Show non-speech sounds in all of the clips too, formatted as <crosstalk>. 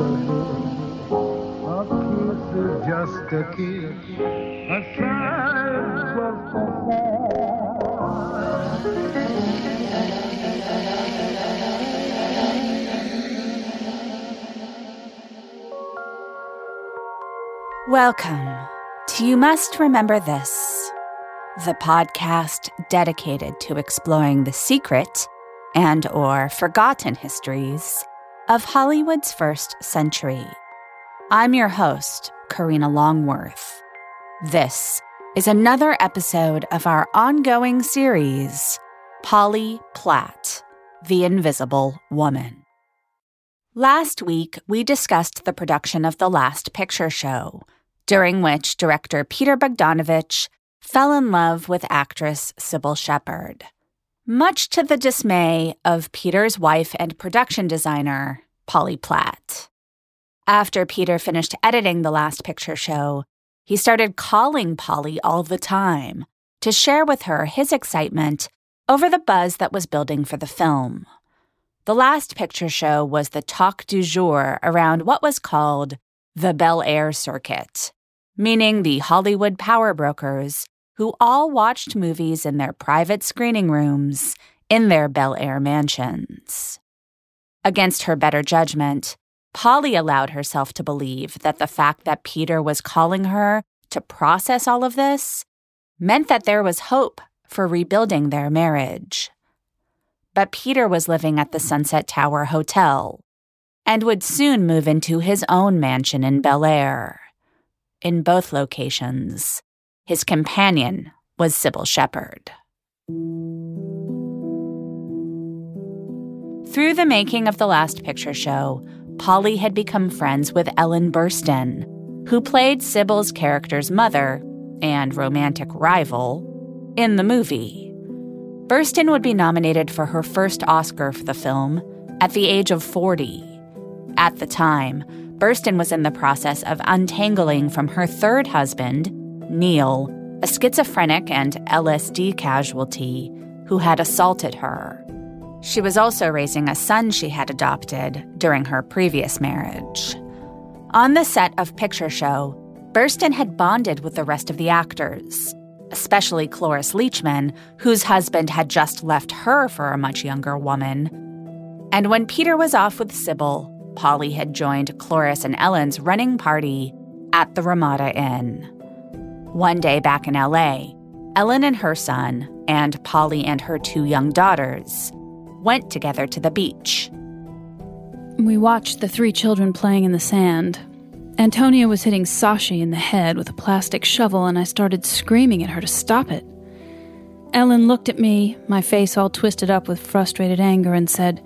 A kiss is just a kiss, a sigh's just a sigh. Welcome to You Must Remember This, the podcast dedicated to exploring the secret and or forgotten histories of Hollywood's first century. I'm your host, Karina Longworth. This is another episode of our ongoing series, Polly Platt, the Invisible Woman. Last week, we discussed the production of The Last Picture Show, during which director Peter Bogdanovich fell in love with actress Cybill Shepherd. Much to the dismay of Peter's wife and production designer, Polly Platt. After Peter finished editing The Last Picture Show, he started calling Polly all the time to share with her his excitement over the buzz that was building for the film. The last picture show was the talk du jour around what was called the Bel Air Circuit, meaning the Hollywood power brokers who all watched movies in their private screening rooms in their Bel Air mansions. Against her better judgment, Polly allowed herself to believe that the fact that Peter was calling her to process all of this meant that there was hope for rebuilding their marriage but Peter was living at the Sunset Tower Hotel and would soon move into his own mansion in Bel Air. In both locations, his companion was Cybill Shepherd. Through the making of The Last Picture Show, Polly had become friends with Ellen Burstyn, who played Cybill's character's mother and romantic rival in the movie. Burstyn would be nominated for her first Oscar for the film at the age of 40. At the time, Burstyn was in the process of untangling from her third husband, Neil, a schizophrenic and LSD casualty who had assaulted her. She was also raising a son she had adopted during her previous marriage. On the set of Picture Show, Burstyn had bonded with the rest of the actors especially Cloris Leachman, whose husband had just left her for a much younger woman. And when Peter was off with Cybill, Polly had joined Cloris and Ellen's running party at the Ramada Inn. One day back in LA, Ellen and her son, and Polly and her two young daughters, went together to the beach. We watched the three children playing in the sand, Antonia was hitting Sashy in the head with a plastic shovel, and I started screaming at her to stop it. Ellen looked at me, my face all twisted up with frustrated anger, and said,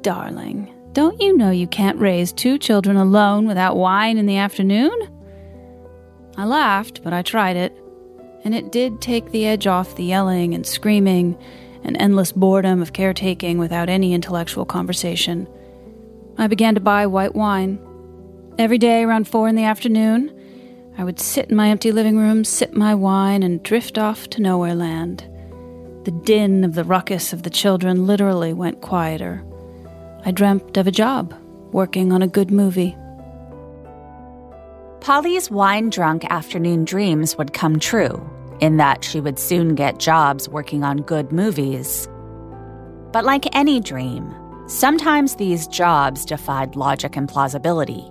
Darling, don't you know you can't raise two children alone without wine in the afternoon? I laughed, but I tried it, and it did take the edge off the yelling and screaming and endless boredom of caretaking without any intellectual conversation. I began to buy white wine. Every day around four in the afternoon, I would sit in my empty living room, sip my wine, and drift off to nowhere land. The din of the ruckus of the children literally went quieter. I dreamt of a job, working on a good movie. Polly's wine drunk afternoon dreams would come true, in that she would soon get jobs working on good movies. But like any dream, sometimes these jobs defied logic and plausibility.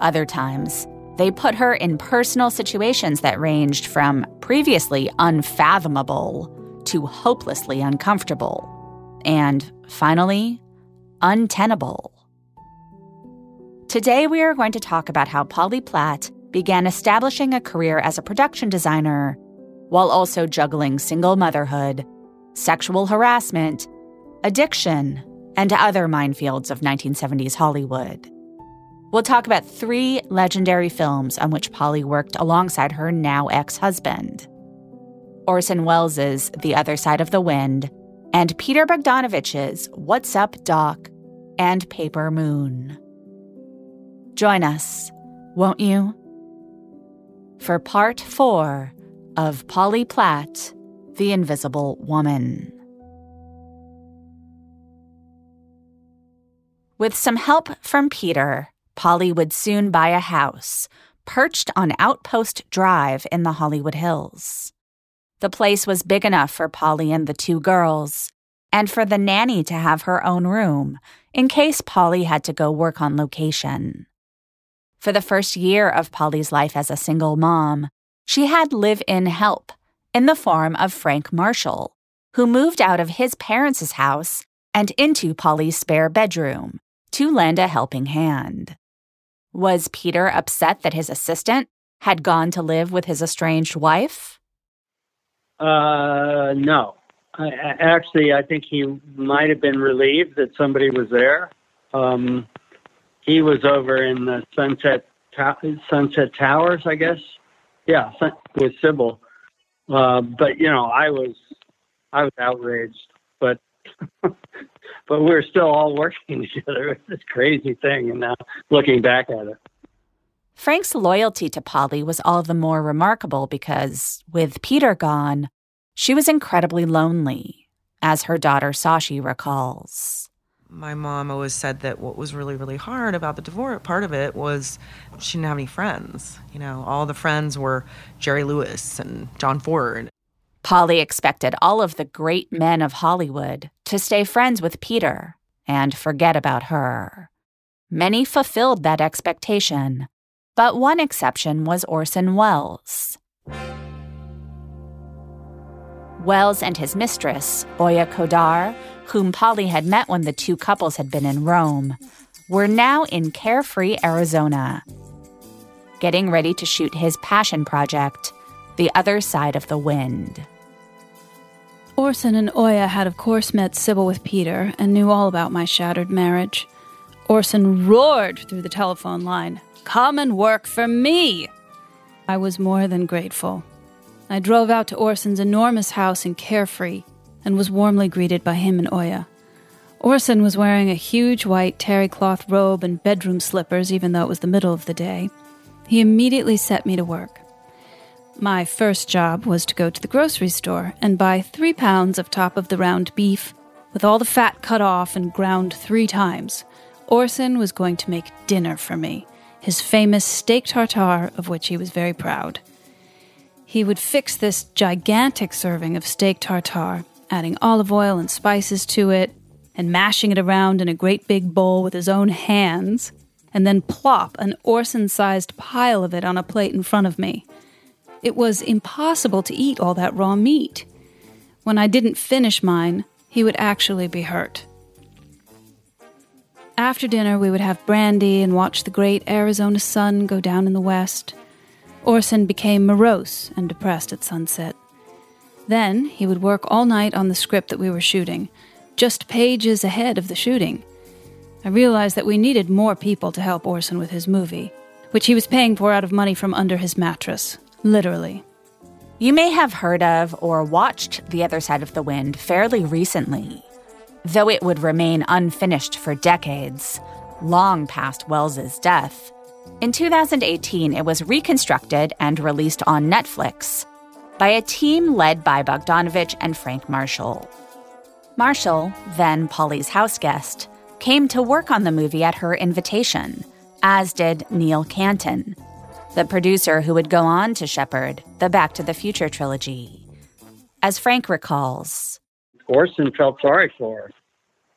Other times, they put her in personal situations that ranged from previously unfathomable to hopelessly uncomfortable, and finally, untenable. Today, we are going to talk about how Polly Platt began establishing a career as a production designer while also juggling single motherhood, sexual harassment, addiction, and other minefields of 1970s Hollywood. We'll talk about three legendary films on which Polly worked alongside her now ex husband Orson Welles' The Other Side of the Wind, and Peter Bogdanovich's What's Up, Doc, and Paper Moon. Join us, won't you? For part four of Polly Platt, The Invisible Woman. With some help from Peter, Polly would soon buy a house perched on Outpost Drive in the Hollywood Hills. The place was big enough for Polly and the two girls, and for the nanny to have her own room in case Polly had to go work on location. For the first year of Polly's life as a single mom, she had live in help in the form of Frank Marshall, who moved out of his parents' house and into Polly's spare bedroom to lend a helping hand. Was Peter upset that his assistant had gone to live with his estranged wife? Uh, no. I, actually, I think he might have been relieved that somebody was there. Um, he was over in the Sunset Sunset Towers, I guess. Yeah, with Cybill. Uh, but you know, I was I was outraged, but <laughs> but we are still all working <laughs> together. It's this crazy thing, and now looking back at it. Frank's loyalty to Polly was all the more remarkable because, with Peter gone, she was incredibly lonely, as her daughter Sashy recalls my mom always said that what was really really hard about the divorce part of it was she didn't have any friends you know? All the friends were jerry lewis and john ford. Polly expected all of the great men of hollywood to stay friends with peter and forget about her. Many fulfilled that expectation but one exception was orson welles Welles and his mistress, Oja Kodar, whom Polly had met when the two couples had been in Rome, were now in carefree Arizona, getting ready to shoot his passion project, The Other Side of the Wind. Orson and Oja had, of course, met Cybill with Peter and knew all about my shattered marriage. Orson roared through the telephone line, Come and work for me! I was more than grateful. I drove out to Orson's enormous house in Carefree and was warmly greeted by him and Oja. Orson was wearing a huge white terry cloth robe and bedroom slippers, even though it was the middle of the day. He immediately set me to work. My first job was to go to the grocery store and buy three pounds of top of the round beef, with all the fat cut off and ground three times. Orson was going to make dinner for me, his famous steak tartare, of which he was very proud. He would fix this gigantic serving of steak tartare, adding olive oil and spices to it, and mashing it around in a great big bowl with his own hands, and then plop an Orson sized pile of it on a plate in front of me. It was impossible to eat all that raw meat. When I didn't finish mine, he would actually be hurt. After dinner, we would have brandy and watch the great Arizona sun go down in the west. Orson became morose and depressed at sunset. Then he would work all night on the script that we were shooting, just pages ahead of the shooting. I realized that we needed more people to help Orson with his movie, which he was paying for out of money from under his mattress, literally. You may have heard of or watched The Other Side of the Wind fairly recently, though it would remain unfinished for decades, long past Welles's death. In 2018, it was reconstructed and released on Netflix by a team led by Bogdanovich and Frank Marshall. Marshall, then Polly's houseguest, came to work on the movie at her invitation, as did Neil Canton, the producer who would go on to shepherd the Back to the Future trilogy. As Frank recalls, Orson felt sorry for her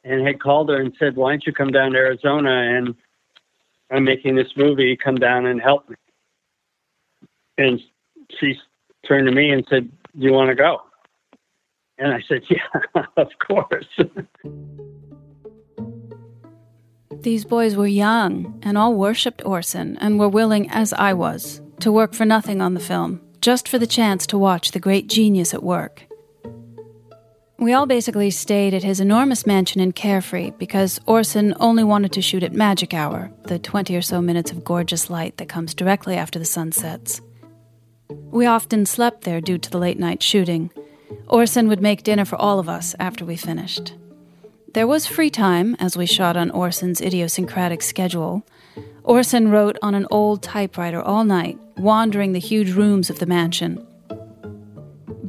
and had called her and said, Why don't you come down to Arizona and I'm making this movie, come down and help me. And she turned to me and said, Do you want to go? And I said, Yeah, <laughs> of course. These boys were young and all worshipped Orson and were willing, as I was, to work for nothing on the film, just for the chance to watch the great genius at work. We all basically stayed at his enormous mansion in Carefree because Orson only wanted to shoot at magic hour, the 20 or so minutes of gorgeous light that comes directly after the sun sets. We often slept there due to the late night shooting. Orson would make dinner for all of us after we finished. There was free time as we shot on Orson's idiosyncratic schedule. Orson wrote on an old typewriter all night, wandering the huge rooms of the mansion.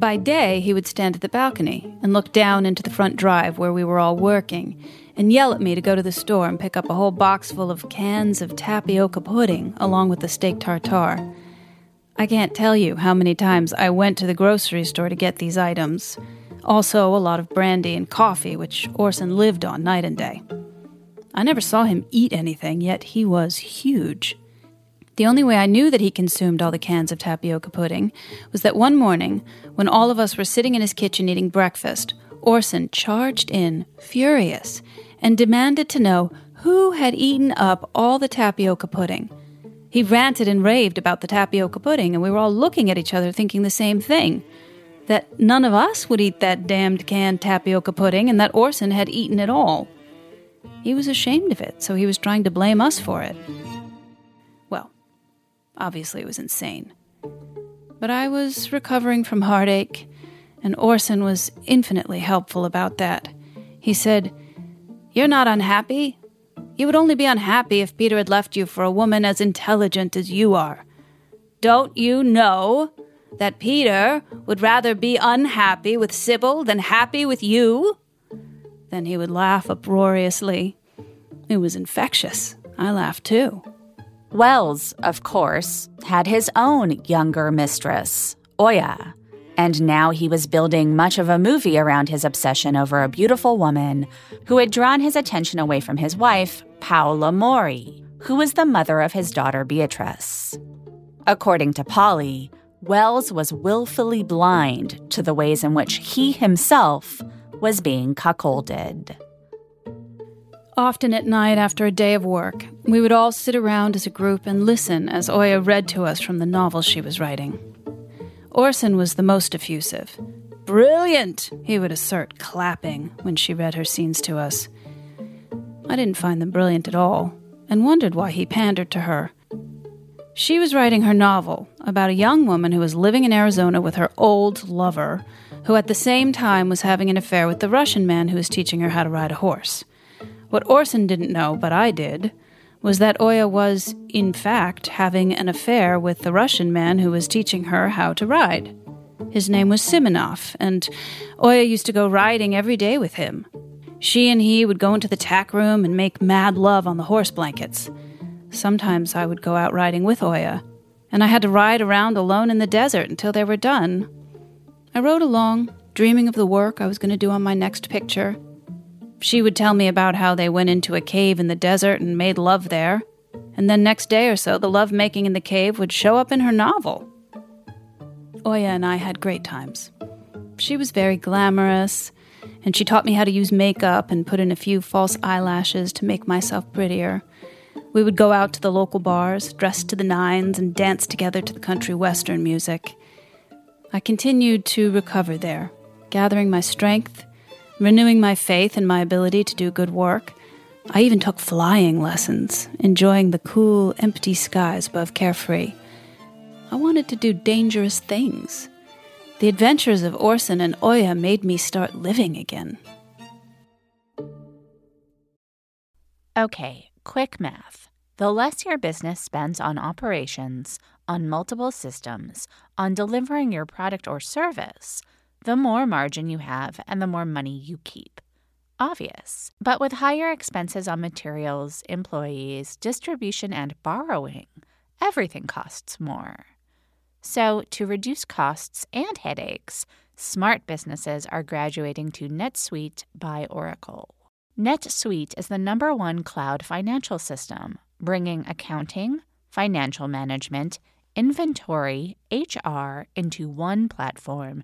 By day, he would stand at the balcony and look down into the front drive where we were all working and yell at me to go to the store and pick up a whole box full of cans of tapioca pudding along with the steak tartare. I can't tell you how many times I went to the grocery store to get these items. Also, a lot of brandy and coffee, which Orson lived on night and day. I never saw him eat anything, yet he was huge. The only way I knew that he consumed all the cans of tapioca pudding was that one morning, when all of us were sitting in his kitchen eating breakfast, Orson charged in, furious, and demanded to know who had eaten up all the tapioca pudding. He ranted and raved about the tapioca pudding, and we were all looking at each other thinking the same thing that none of us would eat that damned canned tapioca pudding and that Orson had eaten it all. He was ashamed of it, so he was trying to blame us for it. Obviously it was insane. But I was recovering from heartache, and Orson was infinitely helpful about that. He said, You're not unhappy. You would only be unhappy if Peter had left you for a woman as intelligent as you are. Don't you know that Peter would rather be unhappy with Cybill than happy with you? Then he would laugh uproariously. It was infectious. I laughed too. Welles, of course, had his own younger mistress, Oja, and now he was building much of a movie around his obsession over a beautiful woman who had drawn his attention away from his wife, Paola Mori, who was the mother of his daughter Beatrice. According to Polly, Welles was willfully blind to the ways in which he himself was being cuckolded. Often at night after a day of work, we would all sit around as a group and listen as Oja read to us from the novel she was writing. Orson was the most effusive. Brilliant, he would assert, clapping when she read her scenes to us. I didn't find them brilliant at all, and wondered why he pandered to her. She was writing her novel about a young woman who was living in Arizona with her old lover, who at the same time was having an affair with the Russian man who was teaching her how to ride a horse. What Orson didn't know, but I did, was that Oja was, in fact, having an affair with the Russian man who was teaching her how to ride. His name was Simonov, and Oja used to go riding every day with him. She and he would go into the tack room and make mad love on the horse blankets. Sometimes I would go out riding with Oja, and I had to ride around alone in the desert until they were done. I rode along, dreaming of the work I was going to do on my next picture. She would tell me about how they went into a cave in the desert and made love there, and then next day or so, the love making in the cave would show up in her novel. Oja and I had great times. She was very glamorous, and she taught me how to use makeup and put in a few false eyelashes to make myself prettier. We would go out to the local bars, dressed to the nines, and dance together to the country western music. I continued to recover there, gathering my strength, renewing my faith in my ability to do good work. I even took flying lessons, enjoying the cool, empty skies above Carefree. I wanted to do dangerous things. The adventures of Orson and Oja made me start living again. Okay, quick math. The less your business spends on operations, on multiple systems, on delivering your product or service, the more margin you have and the more money you keep. Obvious. But with higher expenses on materials, employees, distribution, and borrowing, everything costs more. So, to reduce costs and headaches, smart businesses are graduating to NetSuite by Oracle. NetSuite is the number one cloud financial system, bringing accounting, financial management, inventory, HR into one platform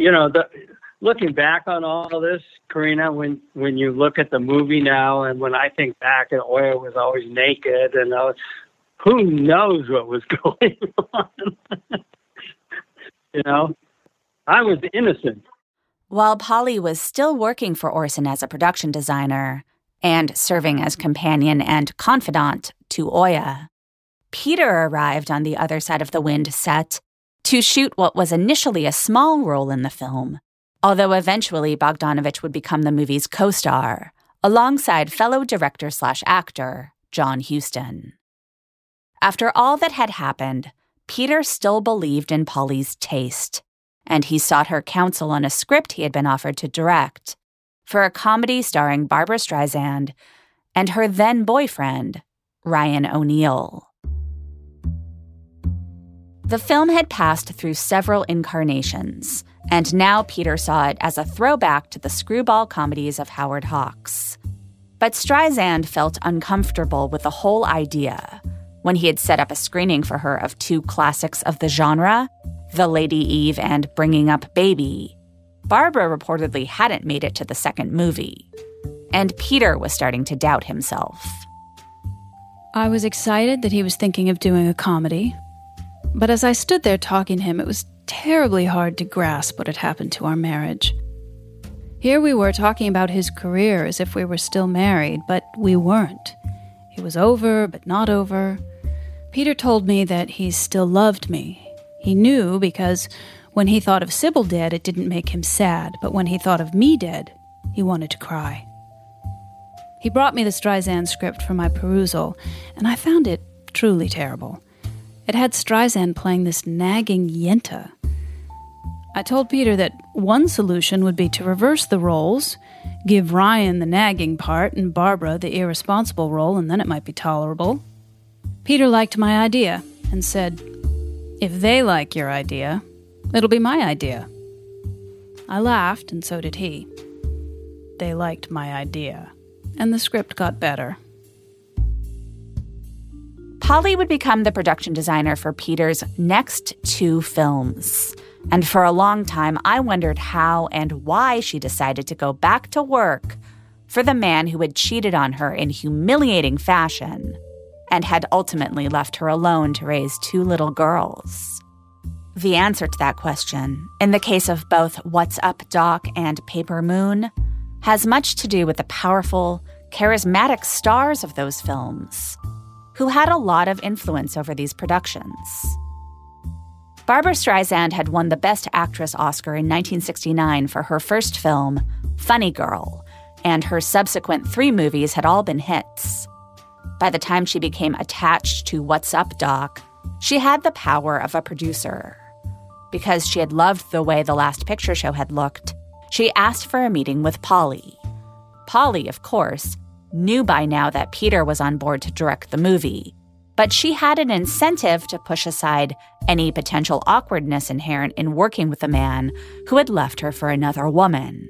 You know, the, looking back on all this, Karina, when when you look at the movie now, and when I think back, and Oja was always naked, and was, who knows what was <laughs> going on? you know, I was innocent. While Polly was still working for Orson as a production designer and serving as companion and confidant to Oja, Peter arrived on the other side of the wind set to shoot what was initially a small role in the film although eventually Bogdanovich would become the movie's co star, alongside fellow director slash actor John Huston. After all that had happened, Peter still believed in Polly's taste, and he sought her counsel on a script he had been offered to direct for a comedy starring Barbra Streisand and her then boyfriend, Ryan O'Neal. The film had passed through several incarnations, and now Peter saw it as a throwback to the screwball comedies of Howard Hawks. But Streisand felt uncomfortable with the whole idea when he had set up a screening for her of two classics of the genre, The Lady Eve and Bringing Up Baby. Barbra reportedly hadn't made it to the second movie, and Peter was starting to doubt himself. I was excited that he was thinking of doing a comedy, but as I stood there talking to him, it was terribly hard to grasp what had happened to our marriage. Here we were talking about his career as if we were still married, but we weren't. It was over, but not over. Peter told me that he still loved me. He knew because when he thought of Cybill dead, it didn't make him sad, but when he thought of me dead, he wanted to cry. He brought me the Streisand script for my perusal, and I found it truly terrible. It had Streisand playing this nagging Yenta. I told Peter that one solution would be to reverse the roles, give Ryan the nagging part and Barbra the irresponsible role, and then it might be tolerable. Peter liked my idea and said, If they like your idea, it'll be my idea. I laughed, and so did he. They liked my idea, and the script got better. Polly would become the production designer for Peter's next two films. And for a long time, I wondered how and why she decided to go back to work for the man who had cheated on her in humiliating fashion and had ultimately left her alone to raise two little girls. The answer to that question, in the case of both What's Up Doc and Paper Moon, has much to do with the powerful, charismatic stars of those films, who had a lot of influence over these productions. Barbra Streisand had won the Best Actress Oscar in 1969 for her first film, Funny Girl, and her subsequent three movies had all been hits. By the time she became attached to What's Up Doc, she had the power of a producer. Because she had loved the way the last picture show had looked, she asked for a meeting with Polly. Polly, of course, knew by now that Peter was on board to direct the movie, but she had an incentive to push aside any potential awkwardness inherent in working with a man who had left her for another woman.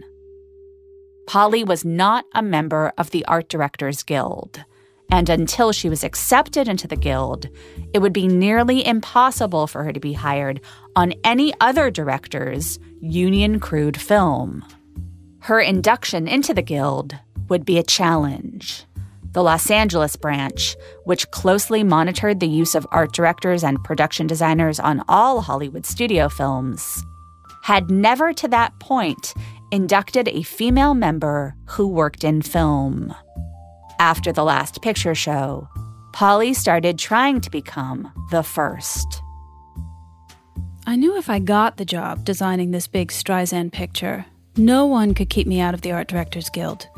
Polly was not a member of the Art Directors Guild, and until she was accepted into the Guild, it would be nearly impossible for her to be hired on any other director's union crewed film. Her induction into the Guild would be a challenge. The Los Angeles branch, which closely monitored the use of art directors and production designers on all Hollywood studio films, had never to that point inducted a female member who worked in film. After the last picture show, Polly started trying to become the first. I knew if I got the job designing this big Streisand picture, no one could keep me out of the Art Directors Guild.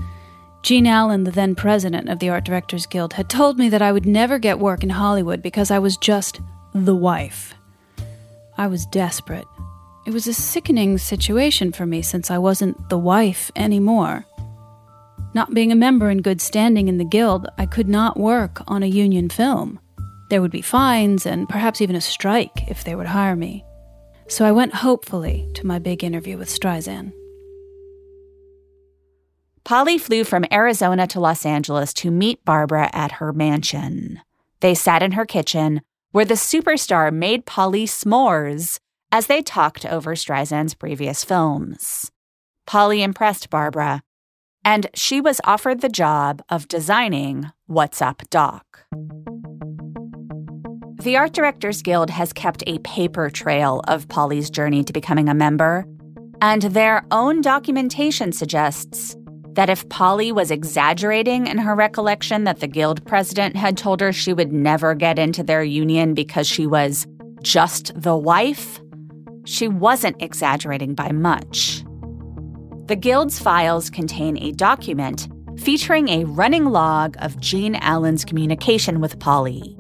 Gene Allen, the then president of the Art Directors Guild, had told me that I would never get work in Hollywood because I was just the wife. I was desperate. It was a sickening situation for me since I wasn't the wife anymore. Not being a member in good standing in the Guild, I could not work on a union film. There would be fines and perhaps even a strike if they would hire me. So I went hopefully to my big interview with Streisand. Polly flew from Arizona to Los Angeles to meet Barbra at her mansion. They sat in her kitchen, where the superstar made Polly s'mores as they talked over Streisand's previous films. Polly impressed Barbra, and she was offered the job of designing What's Up Doc. The Art Directors Guild has kept a paper trail of Polly's journey to becoming a member, and their own documentation suggests that if Polly was exaggerating in her recollection that the guild president had told her she would never get into their union because she was just the wife, she wasn't exaggerating by much. The guild's files contain a document featuring a running log of Gene Allen's communication with Polly.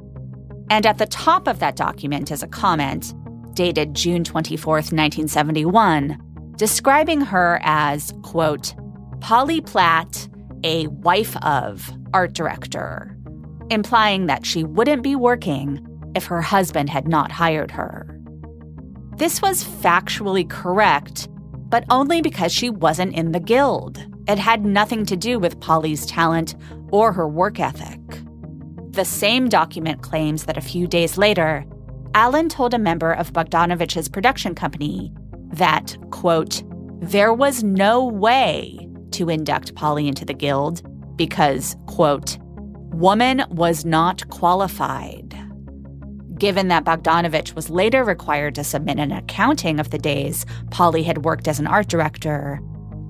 And at the top of that document is a comment dated June 24, 1971, describing her as, quote, Polly Platt, a wife of art director, implying that she wouldn't be working if her husband had not hired her. This was factually correct, but only because she wasn't in the guild. It had nothing to do with Polly's talent or her work ethic. The same document claims that a few days later, Allen told a member of Bogdanovich's production company that, quote, there was no way to induct Polly into the guild because, quote, woman was not qualified. Given that Bogdanovich was later required to submit an accounting of the days Polly had worked as an art director,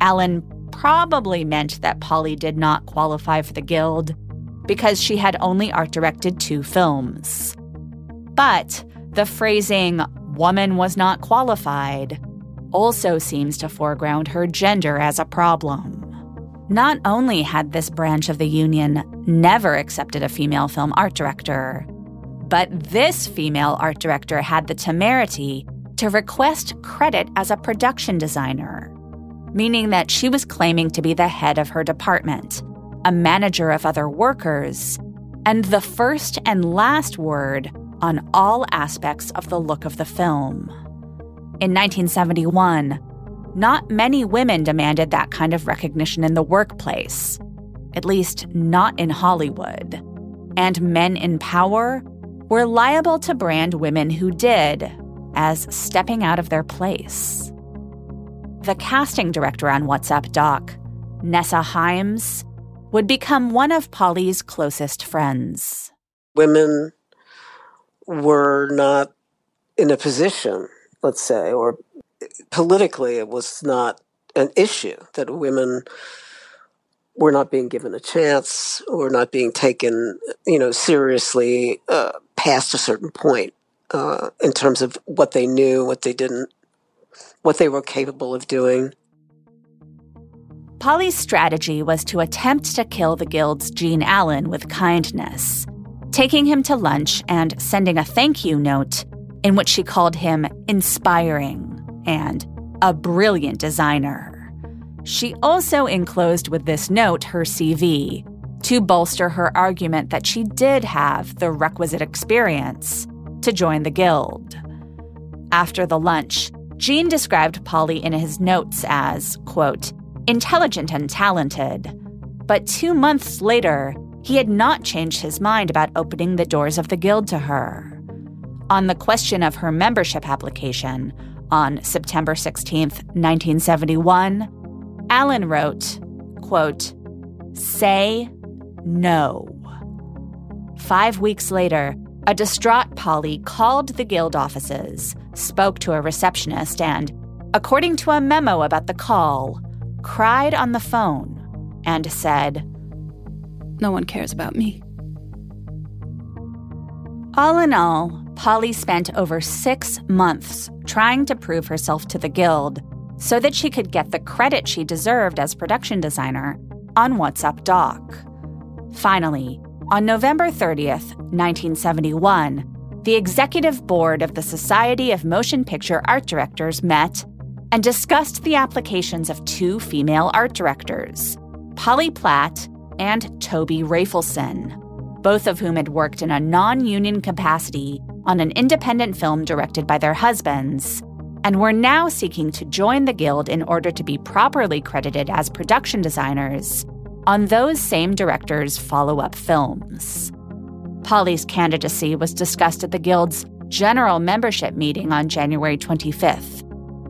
Allen probably meant that Polly did not qualify for the guild because she had only art directed two films. But the phrasing, woman was not qualified, also seems to foreground her gender as a problem. Not only had this branch of the union never accepted a female film art director, but this female art director had the temerity to request credit as a production designer, meaning that she was claiming to be the head of her department, a manager of other workers, and the first and last word on all aspects of the look of the film. In 1971, not many women demanded that kind of recognition in the workplace, at least not in Hollywood. And men in power were liable to brand women who did as stepping out of their place. The casting director on What's Up Doc, Nessa Hyams, would become one of Polly's closest friends. Women were not in a position, let's say, or politically it was not an issue that women were not being given a chance or not being taken, you know, seriously uh, past a certain point uh, in terms of what they knew, what they didn't, what they were capable of doing. Polly's strategy was to attempt to kill the Guild's Gene Allen with kindness, taking him to lunch and sending a thank you note in which she called him inspiring and a brilliant designer. She also enclosed with this note her CV to bolster her argument that she did have the requisite experience to join the Guild. After the lunch, Gene described Polly in his notes as, quote, intelligent and talented. But two months later, he had not changed his mind about opening the doors of the Guild to her. On the question of her membership application, on September 16, 1971, Allen wrote, quote, Say no. Five weeks later, a distraught Polly called the guild offices, spoke to a receptionist, and, according to a memo about the call, cried on the phone and said, No one cares about me. All in all, Polly spent over six months trying to prove herself to the Guild so that she could get the credit she deserved as production designer on What's Up Doc. Finally, on November 30th, 1971, the executive board of the Society of Motion Picture Art Directors met and discussed the applications of two female art directors, Polly Platt and Toby Rafelson, both of whom had worked in a non union capacity on an independent film directed by their husbands and were now seeking to join the Guild in order to be properly credited as production designers on those same directors' follow up films. Polly's candidacy was discussed at the Guild's general membership meeting on January 25th.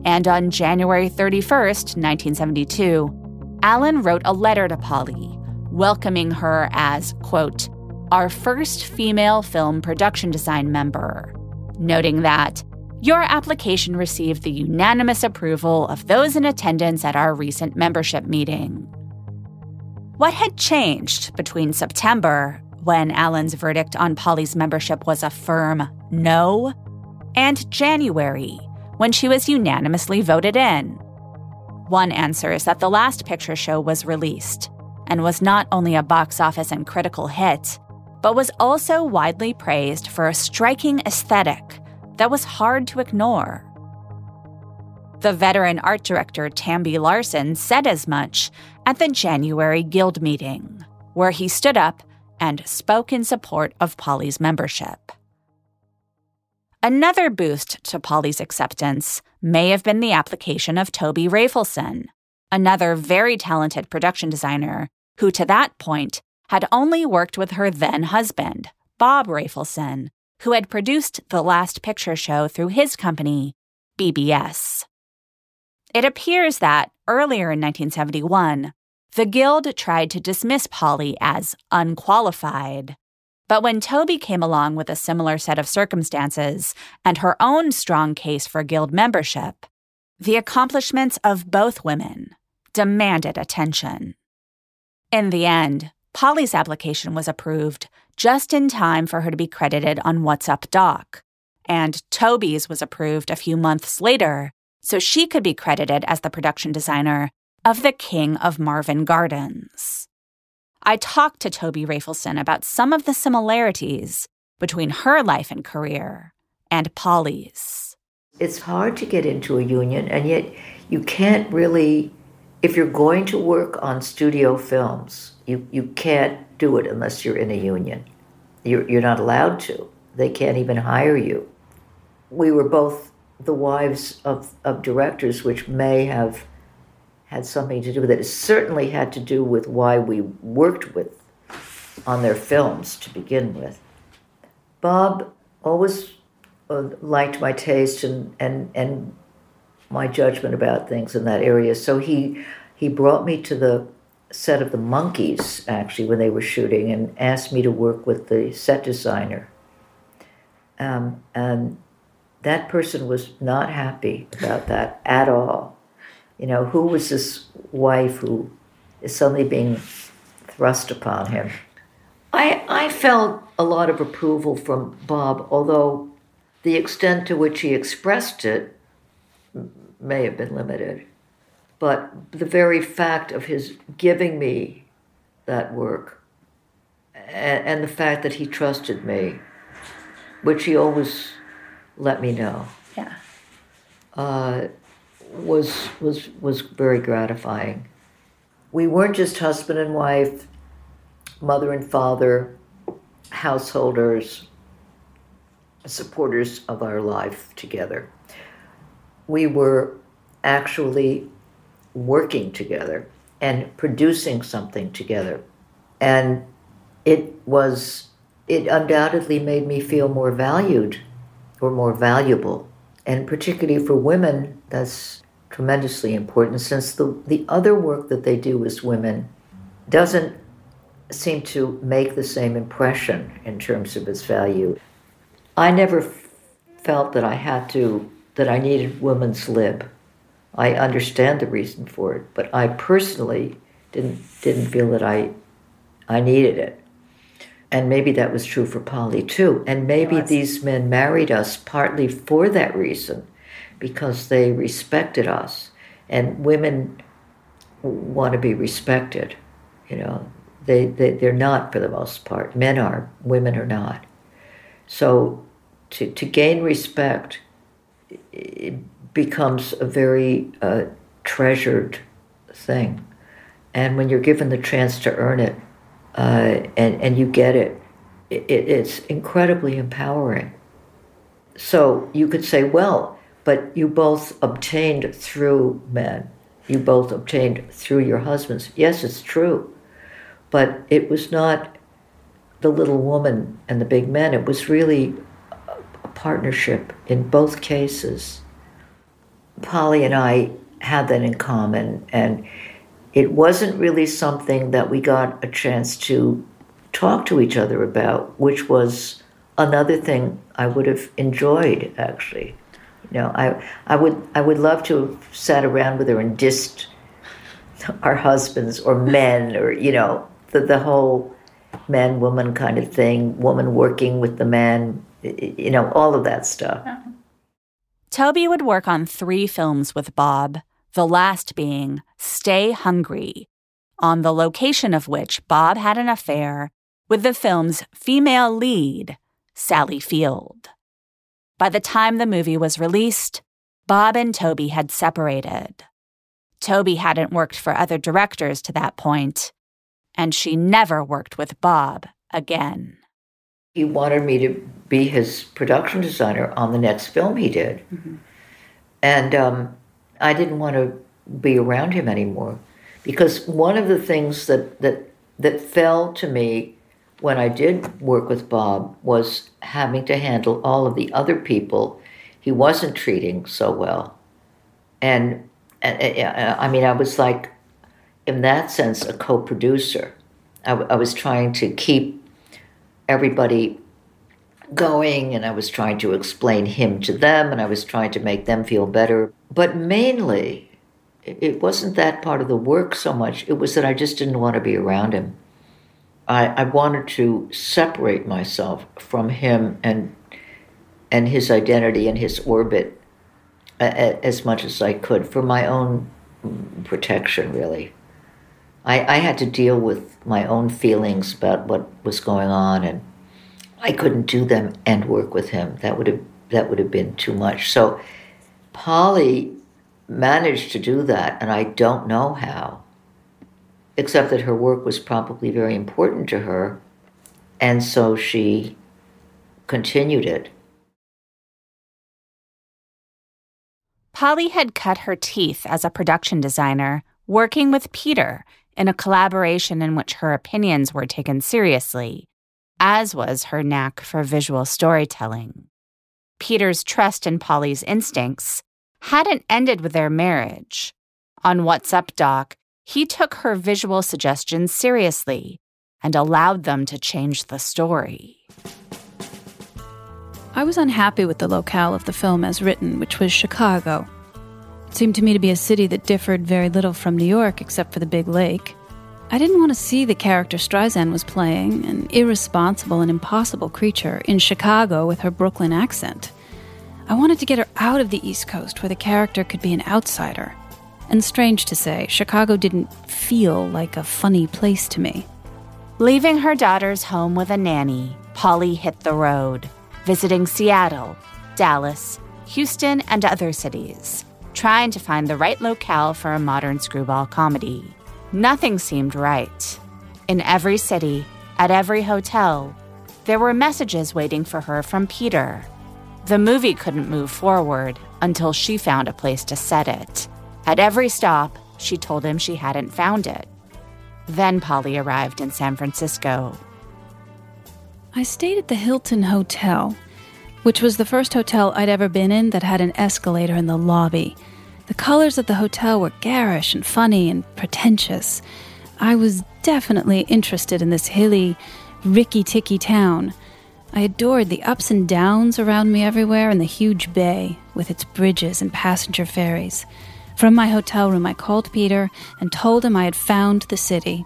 And on January 31st, 1972, Allen wrote a letter to Polly, welcoming her as, quote, our first female film production design member, noting that your application received the unanimous approval of those in attendance at our recent membership meeting. What had changed between September, when Allen's verdict on Polly's membership was a firm no, and January, when she was unanimously voted in? One answer is that the last picture show was released and was not only a box office and critical hit, but was also widely praised for a striking aesthetic that was hard to ignore. The veteran art director Tambi Larsen said as much at the January Guild meeting, where he stood up and spoke in support of Polly's membership. Another boost to Polly's acceptance may have been the application of Toby Rafelson, another very talented production designer who, to that point, had only worked with her then husband, Bob Rafelson, who had produced the last picture show through his company, BBS. It appears that earlier in 1971, the Guild tried to dismiss Polly as unqualified. But when Toby came along with a similar set of circumstances and her own strong case for Guild membership, the accomplishments of both women demanded attention. In the end, Polly's application was approved just in time for her to be credited on What's Up Doc, and Toby's was approved a few months later so she could be credited as the production designer of The King of Marvin Gardens. I talked to Toby Rafelson about some of the similarities between her life and career and Polly's. It's hard to get into a union, and yet you can't really, if you're going to work on studio films, you, you can't do it unless you're in a union. You're, you're not allowed to. They can't even hire you. We were both the wives of, of directors, which may have had something to do with it. It certainly had to do with why we worked with on their films to begin with. Bob always uh, liked my taste and, and, and my judgment about things in that area. So he, he brought me to the set of the Monkees actually, when they were shooting, and asked me to work with the set designer. Um, and that person was not happy about that at all. You know, who was this wife who is suddenly being thrust upon him? I, I felt a lot of approval from Bob, although the extent to which he expressed it may have been limited. But the very fact of his giving me that work and, and the fact that he trusted me, which he always let me know. Yeah. Uh, was was was very gratifying. We weren't just husband and wife, mother and father, householders, supporters of our life together. We were actually working together and producing something together. And it was, it undoubtedly made me feel more valued or more valuable. And particularly for women, that's tremendously important since the, the other work that they do as women doesn't seem to make the same impression in terms of its value. I never f- felt that I had to, that I needed women's lib. I understand the reason for it, but I personally didn't didn't feel that I I needed it. And maybe that was true for Polly too. And maybe Yes. these men married us partly for that reason, because they respected us. And women want to be respected. You know, they, they they're not for the most part. Men are, women are not. So to to gain respect it becomes a very uh, treasured thing. And when you're given the chance to earn it uh, and, and you get it, it, it's incredibly empowering. So you could say, well, but you both obtained through men. You both obtained through your husbands. Yes, it's true. But it was not the little woman and the big men. It was really a- a partnership in both cases. Polly and I had that in common, and it wasn't really something that we got a chance to talk to each other about, which was another thing I would have enjoyed actually. You know, I I would I would love to have sat around with her and dissed our husbands or men or you know the the whole man woman kind of thing, woman working with the man, you know, all of that stuff. Uh-huh. Toby would work on three films with Bob, the last being Stay Hungry, on the location of which Bob had an affair with the film's female lead, Sally Field. By the time the movie was released, Bob and Toby had separated. Toby hadn't worked for other directors to that point, and she never worked with Bob again. He wanted me to be his production designer on the next film he did. And um, I didn't want to be around him anymore because one of the things that, that, that fell to me when I did work with Bob was having to handle all of the other people he wasn't treating so well. And, and uh, I mean, I was like, in that sense, a co producer. I was trying to keep everybody going and I was trying to explain him to them and I was trying to make them feel better. But mainly, it wasn't that part of the work so much, it was that I just didn't want to be around him. I, I wanted to separate myself from him and and his identity and his orbit a, a, as much as I could for my own protection, really. I, I had to deal with my own feelings about what was going on, and I couldn't do them and work with him. That would have that would have been too much. So Polly managed to do that, and I don't know how, except that her work was probably very important to her, and so she continued it. Polly had cut her teeth as a production designer, working with Peter in a collaboration in which her opinions were taken seriously, as was her knack for visual storytelling. Peter's trust in Polly's instincts hadn't ended with their marriage. On What's Up Doc, he took her visual suggestions seriously and allowed them to change the story. I was unhappy with the locale of the film as written, which was Chicago. Seemed to me to be a city that differed very little from New York except for the big lake. I didn't want to see the character Streisand was playing, an irresponsible and impossible creature, in Chicago with her Brooklyn accent. I wanted to get her out of the East Coast where the character could be an outsider. And strange to say, Chicago didn't feel like a funny place to me. Leaving her daughter's home with a nanny, Polly hit the road, visiting Seattle, Dallas, Houston, and other cities, trying to find the right locale for a modern screwball comedy. Nothing seemed right. In every city, at every hotel, there were messages waiting for her from Peter. The movie couldn't move forward until she found a place to set it. At every stop, she told him she hadn't found it. Then Polly arrived in San Francisco. I stayed at the Hilton Hotel, which was the first hotel I'd ever been in that had an escalator in the lobby. The colors of the hotel were garish and funny and pretentious. I was definitely interested in this hilly, ricky ticky town. I adored the ups and downs around me everywhere and the huge bay with its bridges and passenger ferries. From my hotel room, I called Peter and told him I had found the city.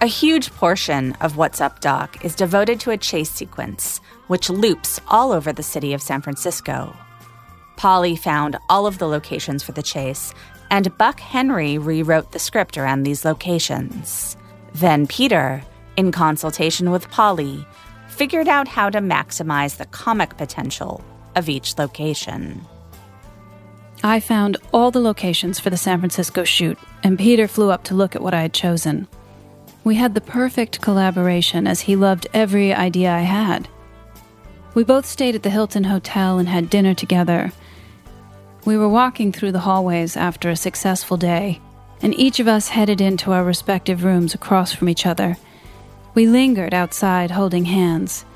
A huge portion of What's Up Doc is devoted to a chase sequence, which loops all over the city of San Francisco. Polly found all of the locations for the chase, and Buck Henry rewrote the script around these locations. Then Peter, in consultation with Polly, figured out how to maximize the comic potential of each location. I found all the locations for the San Francisco shoot, and Peter flew up to look at what I had chosen. We had the perfect collaboration as he loved every idea I had. We both stayed at the Hilton Hotel and had dinner together, we were walking through the hallways after a successful day, and each of us headed into our respective rooms across from each other. We lingered outside holding hands.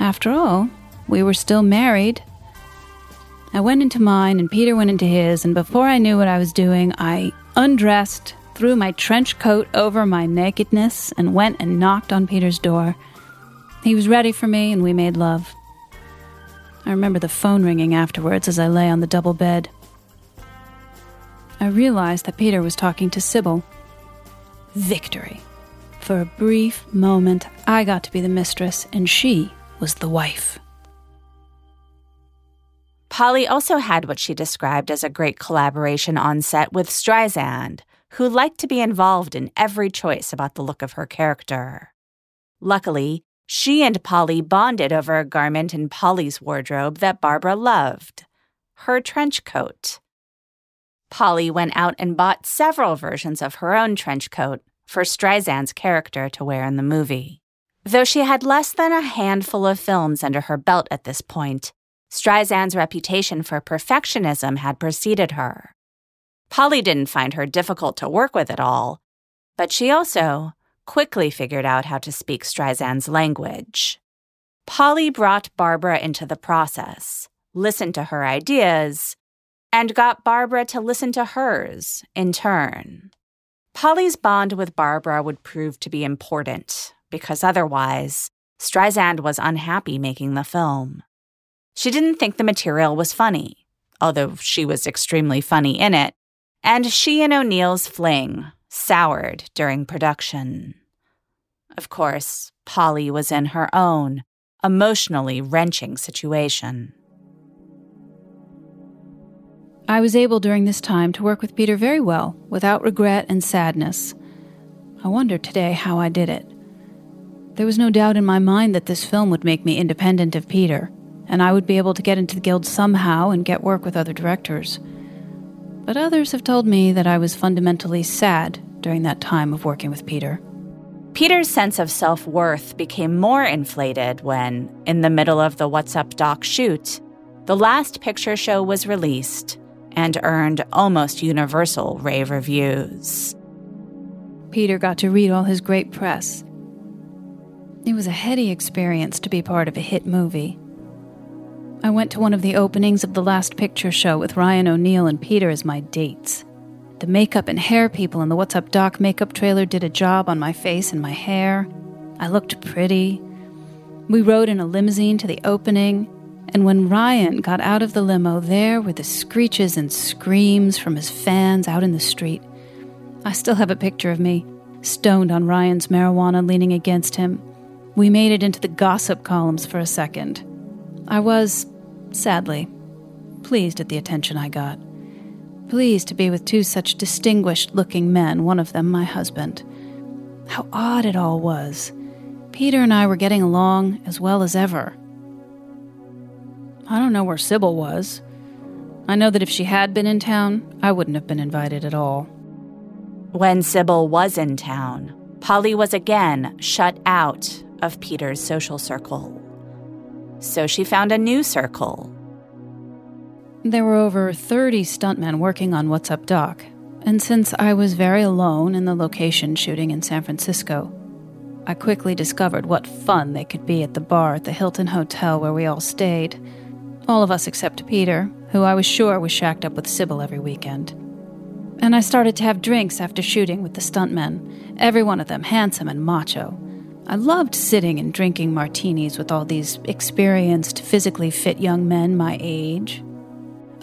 After all, we were still married. I went into mine, and Peter went into his, and before I knew what I was doing, I undressed, threw my trench coat over my nakedness, and went and knocked on Peter's door. He was ready for me, and we made love. I remember the phone ringing afterwards as I lay on the double bed. I realized that Peter was talking to Cybill. Victory. For a brief moment, I got to be the mistress, and she was the wife. Polly also had what she described as a great collaboration on set with Streisand, who liked to be involved in every choice about the look of her character. Luckily, she and Polly bonded over a garment in Polly's wardrobe that Barbra loved her trench coat. Polly went out and bought several versions of her own trench coat for Streisand's character to wear in the movie. Though she had less than a handful of films under her belt at this point, Streisand's reputation for perfectionism had preceded her. Polly didn't find her difficult to work with at all, but she also quickly figured out how to speak Streisand's language. Polly brought Barbra into the process, listened to her ideas, and got Barbra to listen to hers in turn. Polly's bond with Barbra would prove to be important because otherwise, Streisand was unhappy making the film. She didn't think the material was funny, although she was extremely funny in it, and she and O'Neal's fling soured during production. Of course, Polly was in her own, emotionally wrenching situation. I was able during this time to work with Peter very well, without regret and sadness. I wonder today how I did it. There was no doubt in my mind that this film would make me independent of Peter, and I would be able to get into the guild somehow and get work with other directors. But others have told me that I was fundamentally sad during that time of working with Peter. Peter's sense of self worth became more inflated when, in the middle of the What's Up Doc shoot, the last picture show was released and earned almost universal rave reviews. Peter got to read all his great press. It was a heady experience to be part of a hit movie. I went to one of the openings of the last picture show with Ryan O'Neal and Peter as my dates. The makeup and hair people in the What's Up Doc makeup trailer did a job on my face and my hair. I looked pretty. We rode in a limousine to the opening, and when Ryan got out of the limo, there were the screeches and screams from his fans out in the street. I still have a picture of me, stoned on Ryan's marijuana leaning against him. We made it into the gossip columns for a second. I was, sadly, pleased at the attention I got. Pleased to be with two such distinguished looking men, one of them my husband. How odd it all was. Peter and I were getting along as well as ever. I don't know where Cybill was. I know that if she had been in town, I wouldn't have been invited at all. When Cybill was in town, Polly was again shut out of Peter's social circle so she found a new circle. There were over 30 stuntmen working on What's Up Doc, and since I was very alone in the location shooting in San Francisco, I quickly discovered what fun they could be at the bar at the Hilton Hotel where we all stayed. All of us except Peter, who I was sure was shacked up with Cybill every weekend. And I started to have drinks after shooting with the stuntmen, every one of them handsome and macho. I loved sitting and drinking martinis with all these experienced, physically fit young men my age.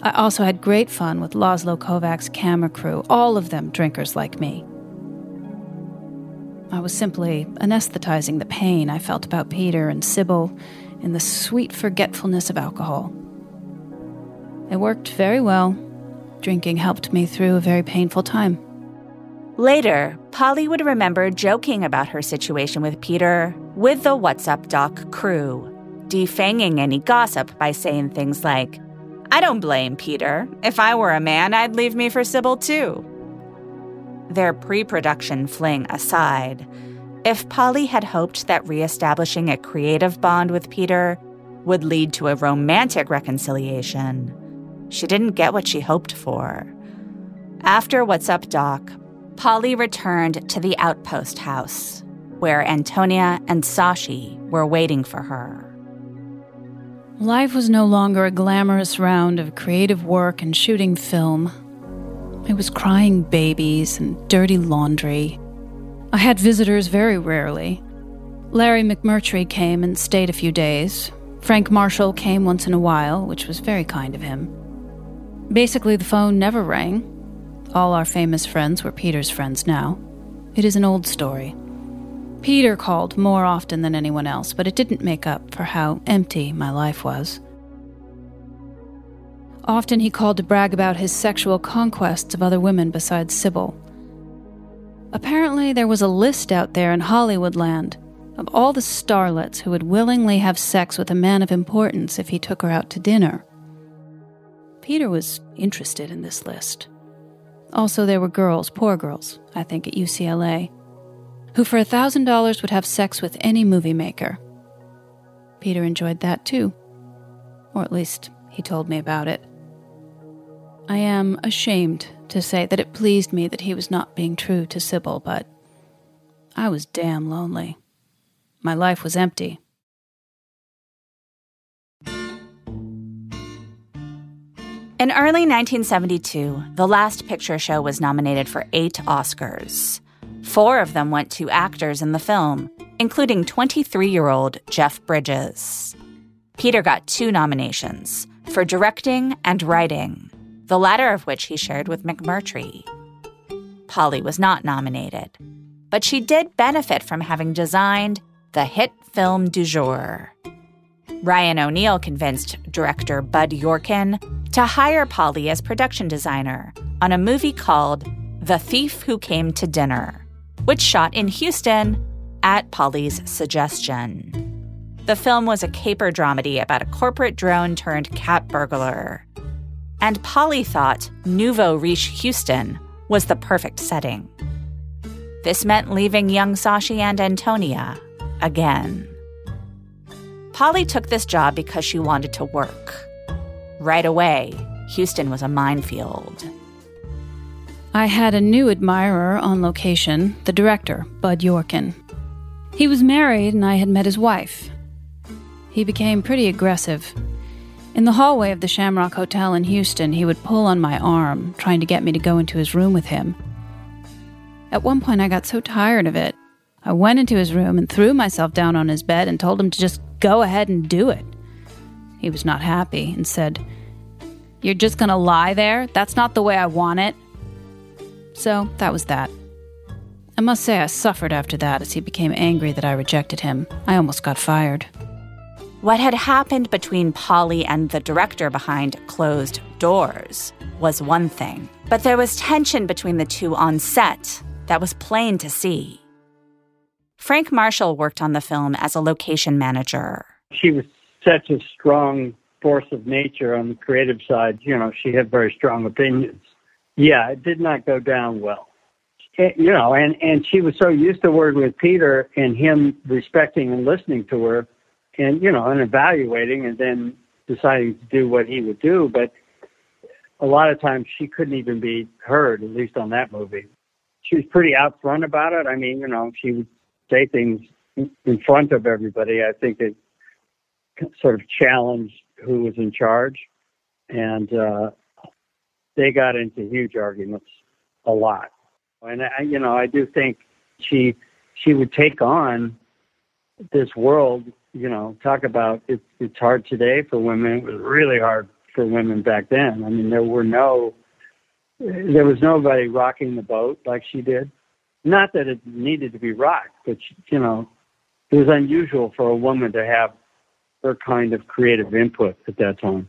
I also had great fun with Laszlo Kovacs' camera crew, all of them drinkers like me. I was simply anesthetizing the pain I felt about Peter and Cybill in the sweet forgetfulness of alcohol. It worked very well. Drinking helped me through a very painful time. Later, Polly would remember joking about her situation with Peter with the What's Up Doc crew, defanging any gossip by saying things like, I don't blame Peter. If I were a man, I'd leave me for Cybill too. Their pre production fling aside, if Polly had hoped that re establishing a creative bond with Peter would lead to a romantic reconciliation, she didn't get what she hoped for. After What's Up Doc, Polly returned to the outpost house, where Antonia and Sashy were waiting for her. Life was no longer a glamorous round of creative work and shooting film. It was crying babies and dirty laundry. I had visitors very rarely. Larry McMurtry came and stayed a few days. Frank Marshall came once in a while, which was very kind of him. Basically, the phone never rang, all our famous friends were Peter's friends now. It is an old story. Peter called more often than anyone else, but it didn't make up for how empty my life was. Often he called to brag about his sexual conquests of other women besides Cybill. Apparently, there was a list out there in Hollywood land of all the starlets who would willingly have sex with a man of importance if he took her out to dinner. Peter was interested in this list. Also, there were girls, poor girls, I think, at UCLA, who for a $1,000 would have sex with any movie maker. Peter enjoyed that too. Or at least he told me about it. I am ashamed to say that it pleased me that he was not being true to Cybill, but I was damn lonely. My life was empty. In early 1972, The Last Picture Show was nominated for eight Oscars. Four of them went to actors in the film, including 23 year old Jeff Bridges. Peter got two nominations for directing and writing, the latter of which he shared with McMurtry. Polly was not nominated, but she did benefit from having designed the hit film du jour. Ryan O'Neal convinced director Bud Yorkin to hire Polly as production designer on a movie called The Thief Who Came to Dinner, which shot in Houston at Polly's suggestion. The film was a caper dramedy about a corporate drone turned cat burglar. And Polly thought Nouveau Riche Houston was the perfect setting. This meant leaving young Sashy and Antonia again. Polly took this job because she wanted to work. Right away, Houston was a minefield. I had a new admirer on location, the director, Bud Yorkin. He was married, and I had met his wife. He became pretty aggressive. In the hallway of the Shamrock Hotel in Houston, he would pull on my arm, trying to get me to go into his room with him. At one point, I got so tired of it, I went into his room and threw myself down on his bed and told him to just go ahead and do it. He was not happy and said, You're just gonna lie there? That's not the way I want it. So that was that. I must say I suffered after that as he became angry that I rejected him. I almost got fired. What had happened between Polly and the director behind closed doors was one thing, but there was tension between the two on set that was plain to see. Frank Marshall worked on the film as a location manager. She was such a strong force of nature on the creative side. You know, she had very strong opinions. Yeah, it did not go down well. It, you know, and and she was so used to working with Peter and him respecting and listening to her, and you know, and evaluating, and then deciding to do what he would do. But a lot of times she couldn't even be heard, at least on that movie. She was pretty out front about it. I mean, you know, she would say things in front of everybody. I think it sort of challenged who was in charge, and uh, they got into huge arguments a lot. And I, you know, I do think she she would take on this world. You know, talk about it, it's hard today for women. It was really hard for women back then. I mean, there were no there was nobody rocking the boat like she did. Not that it needed to be rocked, but you know, it was unusual for a woman to have her kind of creative input at that time.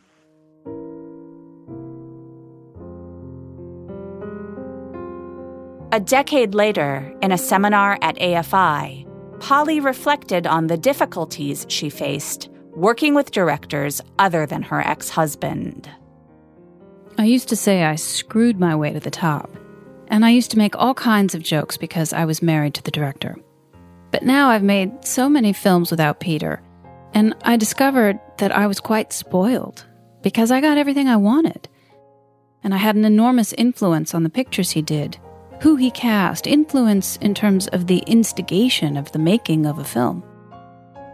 A decade later, in a seminar at AFI, Polly reflected on the difficulties she faced working with directors other than her ex husband. I used to say I screwed my way to the top, and I used to make all kinds of jokes because I was married to the director. But now I've made so many films without Peter, and I discovered that I was quite spoiled because I got everything I wanted. And I had an enormous influence on the pictures he did who he cast, influence in terms of the instigation of the making of a film.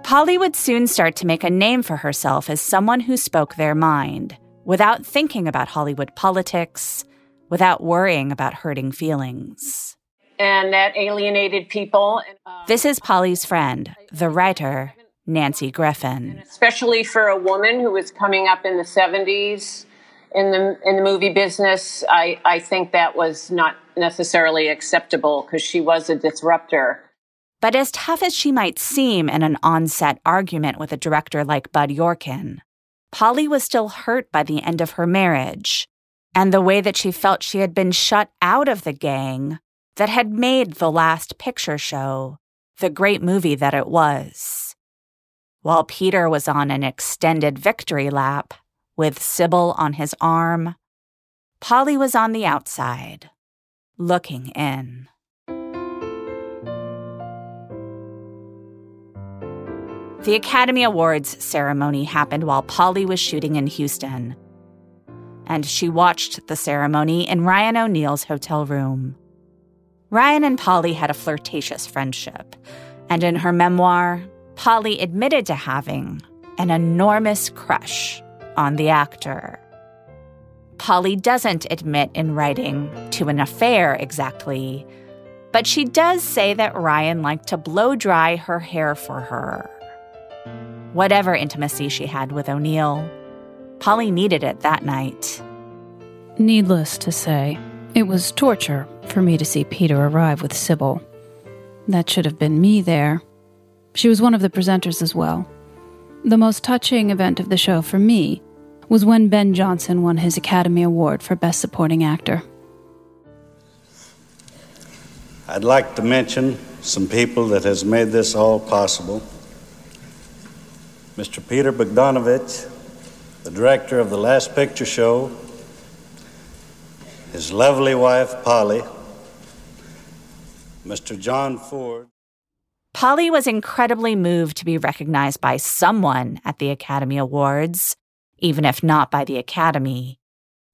Polly would soon start to make a name for herself as someone who spoke their mind, without thinking about Hollywood politics, without worrying about hurting feelings. And that alienated people. Uh, this is Polly's friend, the writer, Nancy Griffin. Especially for a woman who was coming up in the 70s in the in the movie business, I, I think that was not necessarily acceptable because she was a disruptor. But as tough as she might seem in an on-set argument with a director like Bud Yorkin, Polly was still hurt by the end of her marriage and the way that she felt she had been shut out of the gang that had made The Last Picture Show the great movie that it was. While Peter was on an extended victory lap, with Cybill on his arm, Polly was on the outside, looking in. The Academy Awards ceremony happened while Polly was shooting in Houston, and she watched the ceremony in Ryan O'Neal's hotel room. Ryan and Polly had a flirtatious friendship, and in her memoir, Polly admitted to having an enormous crush on the actor. Polly doesn't admit in writing to an affair exactly, but she does say that Ryan liked to blow dry her hair for her. Whatever intimacy she had with O'Neal, Polly needed it that night. Needless to say, it was torture for me to see Peter arrive with Cybill. That should have been me there. She was one of the presenters as well. The most touching event of the show for me was when Ben Johnson won his Academy Award for Best Supporting Actor. I'd like to mention some people that has made this all possible. Mr. Peter Bogdanovich, the director of The Last Picture Show, his lovely wife, Polly, Mr. John Ford, Polly was incredibly moved to be recognized by someone at the Academy Awards, even if not by the Academy.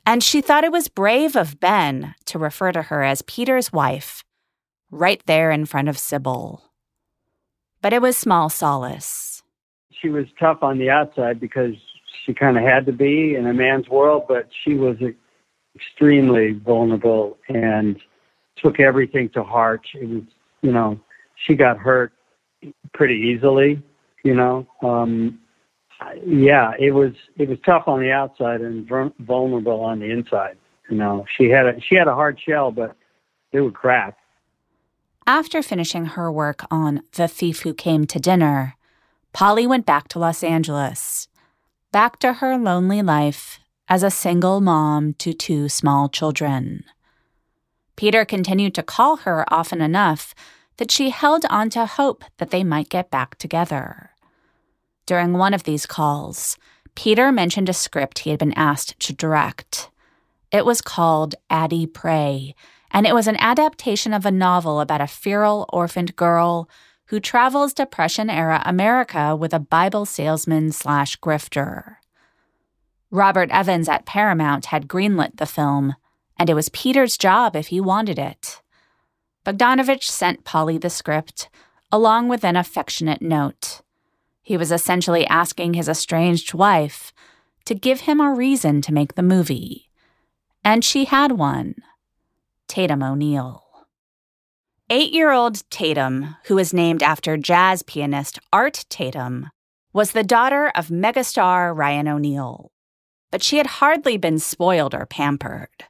And she thought it was brave of Ben to refer to her as Peter's wife, right there in front of Cybill. but it was small solace. She was tough on the outside because she kind of had to be in a man's world, but she was extremely vulnerable and took everything to heart. It was, you know, she got hurt pretty easily, you know. Um, yeah, it was it was tough on the outside and vulnerable on the inside. You know, she had a she had a hard shell, but it would crack. After finishing her work on The Thief Who Came to Dinner, Polly went back to Los Angeles, back to her lonely life as a single mom to two small children. Peter continued to call her often enough that she held on to hope that they might get back together. During one of these calls, Peter mentioned a script he had been asked to direct. It was called Addie Pray, and it was an adaptation of a novel about a feral orphaned girl who travels Depression era America with a Bible salesman slash grifter. Robert Evans at Paramount had greenlit the film, and it was Peter's job if he wanted it. Bogdanovich sent Polly the script, along with an affectionate note. He was essentially asking his estranged wife to give him a reason to make the movie. And she had one Tatum O'Neal. Eight year old Tatum, who was named after jazz pianist Art Tatum, was the daughter of megastar Ryan O'Neal. But she had hardly been spoiled or pampered.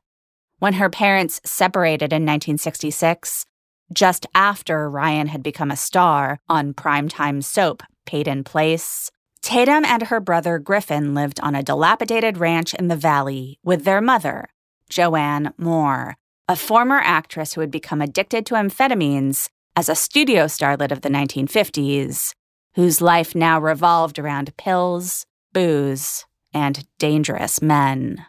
When her parents separated in 1966, just after Ryan had become a star on primetime soap Peyton Place, Tatum and her brother Griffin lived on a dilapidated ranch in the valley with their mother, Joanna Moore, a former actress who had become addicted to amphetamines as a studio starlet of the 1950s, whose life now revolved around pills, booze, and dangerous men.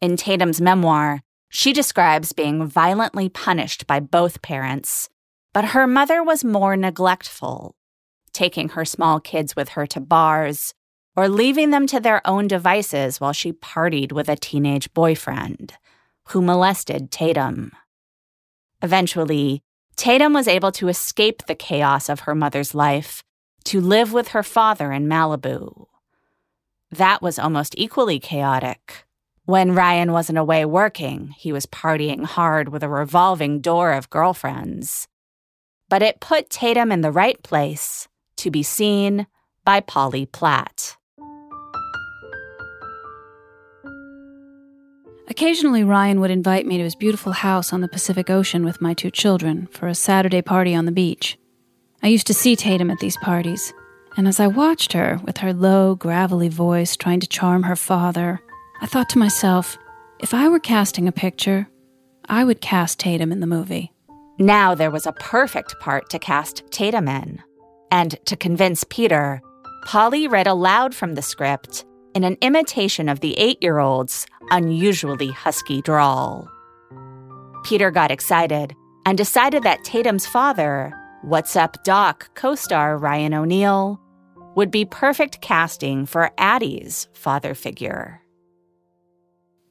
In Tatum's memoir, she describes being violently punished by both parents, but her mother was more neglectful, taking her small kids with her to bars or leaving them to their own devices while she partied with a teenage boyfriend who molested Tatum. Eventually, Tatum was able to escape the chaos of her mother's life to live with her father in Malibu. That was almost equally chaotic. When Ryan wasn't away working, he was partying hard with a revolving door of girlfriends. But it put Tatum in the right place to be seen by Polly Platt. Occasionally, Ryan would invite me to his beautiful house on the Pacific Ocean with my two children for a Saturday party on the beach. I used to see Tatum at these parties, and as I watched her with her low, gravelly voice trying to charm her father, I thought to myself, if I were casting a picture, I would cast Tatum in the movie. Now there was a perfect part to cast Tatum in. And to convince Peter, Polly read aloud from the script in an imitation of the eight year old's unusually husky drawl. Peter got excited and decided that Tatum's father, What's Up Doc co star Ryan O'Neal, would be perfect casting for Addie's father figure.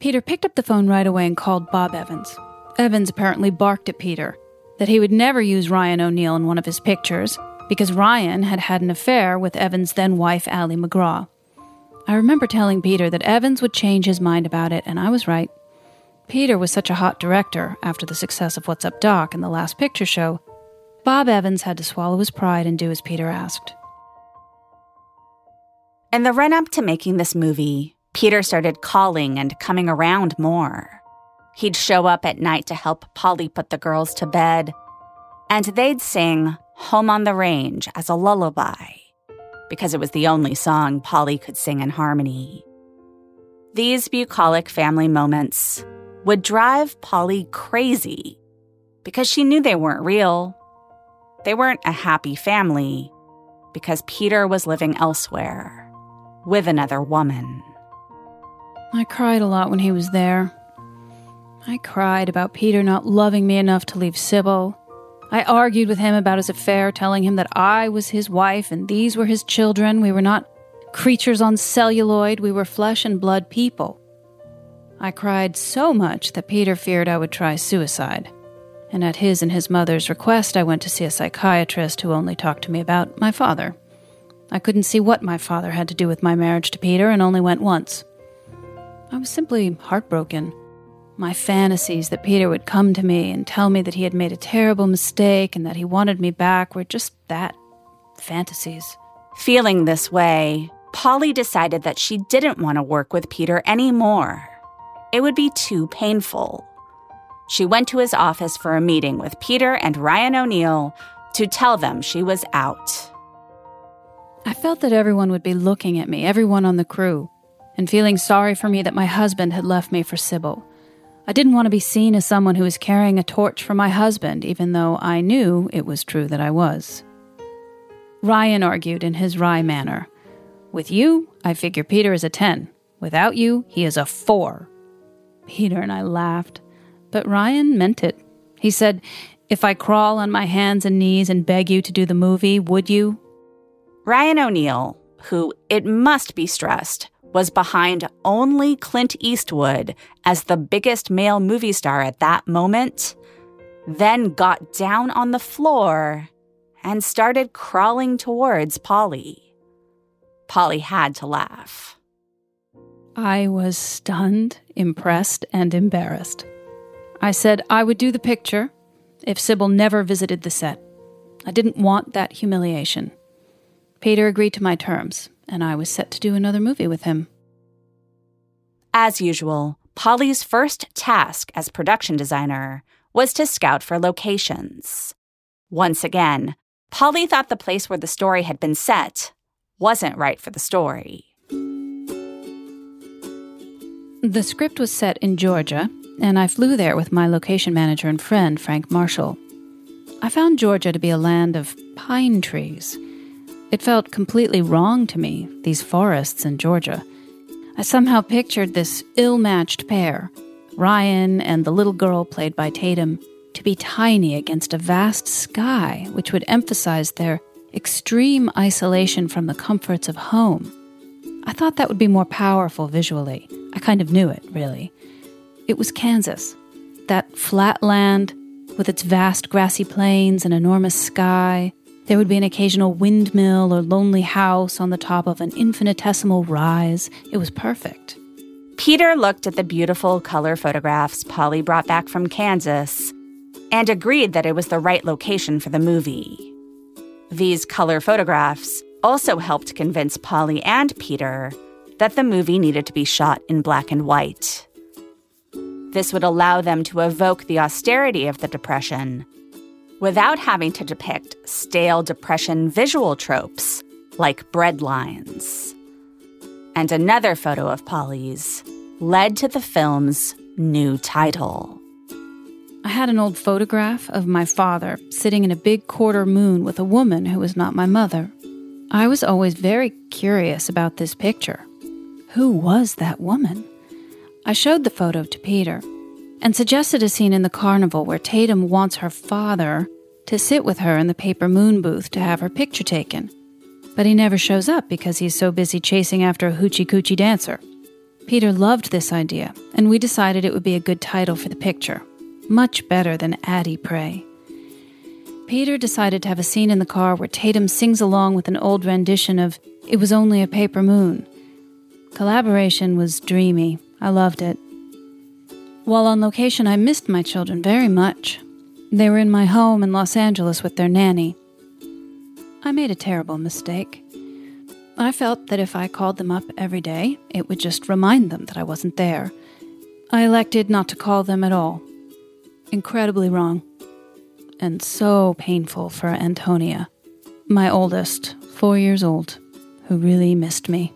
Peter picked up the phone right away and called Bob Evans. Evans apparently barked at Peter that he would never use Ryan O'Neal in one of his pictures because Ryan had had an affair with Evans' then wife, Ali MacGraw. I remember telling Peter that Evans would change his mind about it, and I was right. Peter was such a hot director after the success of What's Up Doc and the last picture show. Bob Evans had to swallow his pride and do as Peter asked. And the run up to making this movie, Peter started calling and coming around more. He'd show up at night to help Polly put the girls to bed, and they'd sing Home on the Range as a lullaby, because it was the only song Polly could sing in harmony. These bucolic family moments would drive Polly crazy because she knew they weren't real. They weren't a happy family because Peter was living elsewhere with another woman. I cried a lot when he was there. I cried about Peter not loving me enough to leave Cybill. I argued with him about his affair, telling him that I was his wife and these were his children. We were not creatures on celluloid, we were flesh and blood people. I cried so much that Peter feared I would try suicide. and at his and his mother's request, I went to see a psychiatrist who only talked to me about my father. I couldn't see what my father had to do with my marriage to Peter and only went once. I was simply heartbroken. My fantasies that Peter would come to me and tell me that he had made a terrible mistake and that he wanted me back were just that fantasies. Feeling this way, Polly decided that she didn't want to work with Peter anymore. It would be too painful. She went to his office for a meeting with Peter and Ryan O'Neal to tell them she was out. I felt that everyone would be looking at me, everyone on the crew, and feeling sorry for me that my husband had left me for Cybill. I didn't want to be seen as someone who was carrying a torch for my husband, even though I knew it was true that I was. Ryan argued in his wry manner. With you, I figure Peter is a 10. Without you, he is a 4. Peter and I laughed, but Ryan meant it. He said, If I crawl on my hands and knees and beg you to do the movie, would you? Ryan O'Neal, who, it must be stressed, was behind only Clint Eastwood as the biggest male movie star at that moment, then got down on the floor and started crawling towards Polly. Polly had to laugh. I was stunned, impressed, and embarrassed. I said I would do the picture if Cybill never visited the set. I didn't want that humiliation. Peter agreed to my terms, and I was set to do another movie with him. As usual, Polly's first task as production designer was to scout for locations. Once again, Polly thought the place where the story had been set wasn't right for the story. The script was set in Georgia, and I flew there with my location manager and friend, Frank Marshall. I found Georgia to be a land of pine trees. It felt completely wrong to me, these forests in Georgia. I somehow pictured this ill matched pair, Ryan and the little girl played by Tatum, to be tiny against a vast sky, which would emphasize their extreme isolation from the comforts of home. I thought that would be more powerful visually. I kind of knew it, really. It was Kansas, that flat land with its vast grassy plains and enormous sky. There would be an occasional windmill or lonely house on the top of an infinitesimal rise. It was perfect. Peter looked at the beautiful color photographs Polly brought back from Kansas and agreed that it was the right location for the movie. These color photographs also helped convince Polly and Peter that the movie needed to be shot in black and white. This would allow them to evoke the austerity of the Depression without having to depict stale Depression visual tropes like bread lines. And another photo of Polly's led to the film's new title. I had an old photograph of my father sitting in a big quarter moon with a woman who was not my mother. I was always very curious about this picture. Who was that woman? I showed the photo to Peter and suggested a scene in the carnival where Tatum wants her father to sit with her in the paper moon booth to have her picture taken. But he never shows up because he's so busy chasing after a hoochie coochie dancer. Peter loved this idea, and we decided it would be a good title for the picture much better than Addie Pray. Peter decided to have a scene in the car where Tatum sings along with an old rendition of It Was Only a Paper Moon. Collaboration was dreamy. I loved it. While on location, I missed my children very much. They were in my home in Los Angeles with their nanny. I made a terrible mistake. I felt that if I called them up every day, it would just remind them that I wasn't there. I elected not to call them at all incredibly wrong and so painful for Antonia, my oldest, four years old, who really missed me.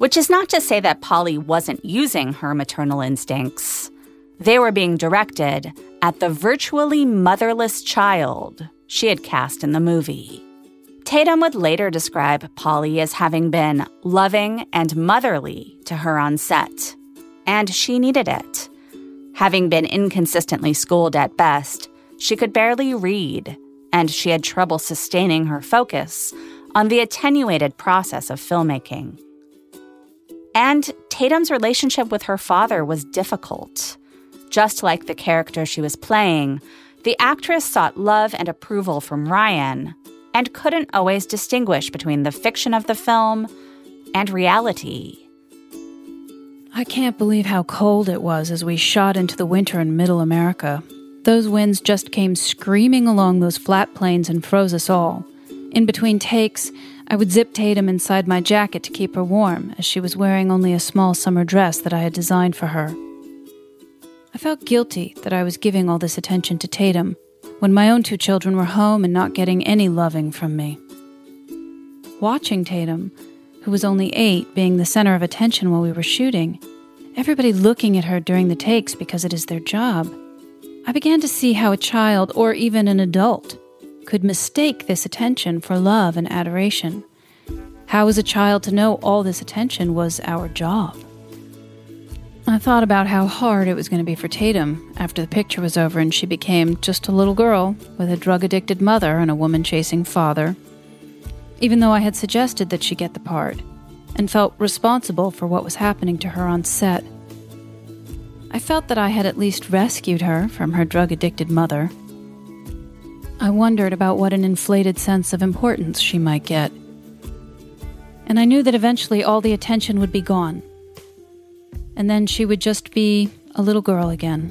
Which is not to say that Polly wasn't using her maternal instincts. They were being directed at the virtually motherless child she had cast in the movie. Tatum would later describe Polly as having been loving and motherly to her on set, and she needed it. Having been inconsistently schooled at best, she could barely read, and she had trouble sustaining her focus on the attenuated process of filmmaking. And Tatum's relationship with her father was difficult. Just like the character she was playing, the actress sought love and approval from Ryan and couldn't always distinguish between the fiction of the film and reality. I can't believe how cold it was as we shot into the winter in middle America. Those winds just came screaming along those flat plains and froze us all. In between takes, I would zip Tatum inside my jacket to keep her warm, as she was wearing only a small summer dress that I had designed for her. I felt guilty that I was giving all this attention to Tatum when my own two children were home and not getting any loving from me. Watching Tatum, who was only eight, being the center of attention while we were shooting, everybody looking at her during the takes because it is their job, I began to see how a child, or even an adult, could mistake this attention for love and adoration. How was a child to know all this attention was our job? I thought about how hard it was going to be for Tatum after the picture was over and she became just a little girl with a drug addicted mother and a woman chasing father. Even though I had suggested that she get the part and felt responsible for what was happening to her on set, I felt that I had at least rescued her from her drug addicted mother. I wondered about what an inflated sense of importance she might get. And I knew that eventually all the attention would be gone and then she would just be a little girl again.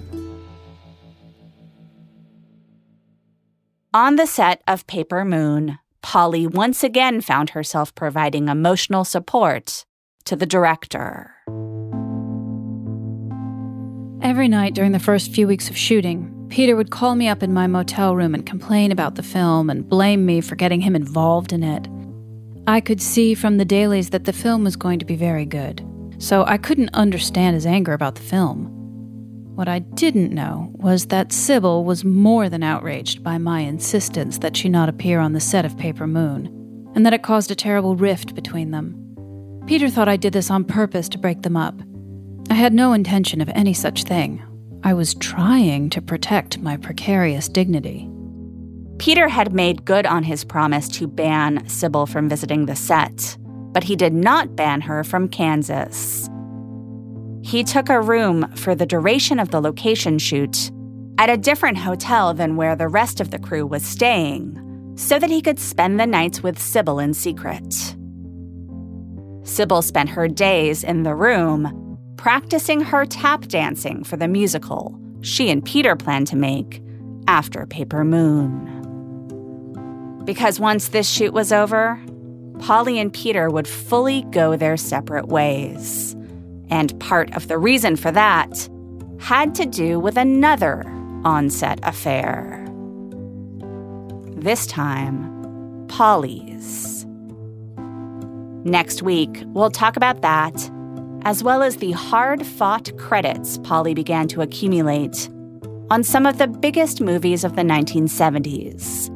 On the set of Paper Moon, Polly once again found herself providing emotional support to the director. Every night during the first few weeks of shooting, Peter would call me up in my motel room and complain about the film and blame me for getting him involved in it. I could see from the dailies that the film was going to be very good so I couldn't understand his anger about the film. What I didn't know was that Cybill was more than outraged by my insistence that she not appear on the set of Paper Moon, and that it caused a terrible rift between them. Peter thought I did this on purpose to break them up. I had no intention of any such thing. I was trying to protect my precarious dignity. Peter had made good on his promise to ban Cybill from visiting the set but he did not ban her from Kansas. He took a room for the duration of the location shoot at a different hotel than where the rest of the crew was staying, so that he could spend the nights with Cybill in secret. Cybill spent her days in the room practicing her tap dancing for the musical she and Peter planned to make after Paper Moon. Because once this shoot was over, Polly and Peter would fully go their separate ways. And part of the reason for that had to do with another on-set affair. This time, Polly's. Next week, we'll talk about that, as well as the hard fought credits Polly began to accumulate on some of the biggest movies of the 1970s.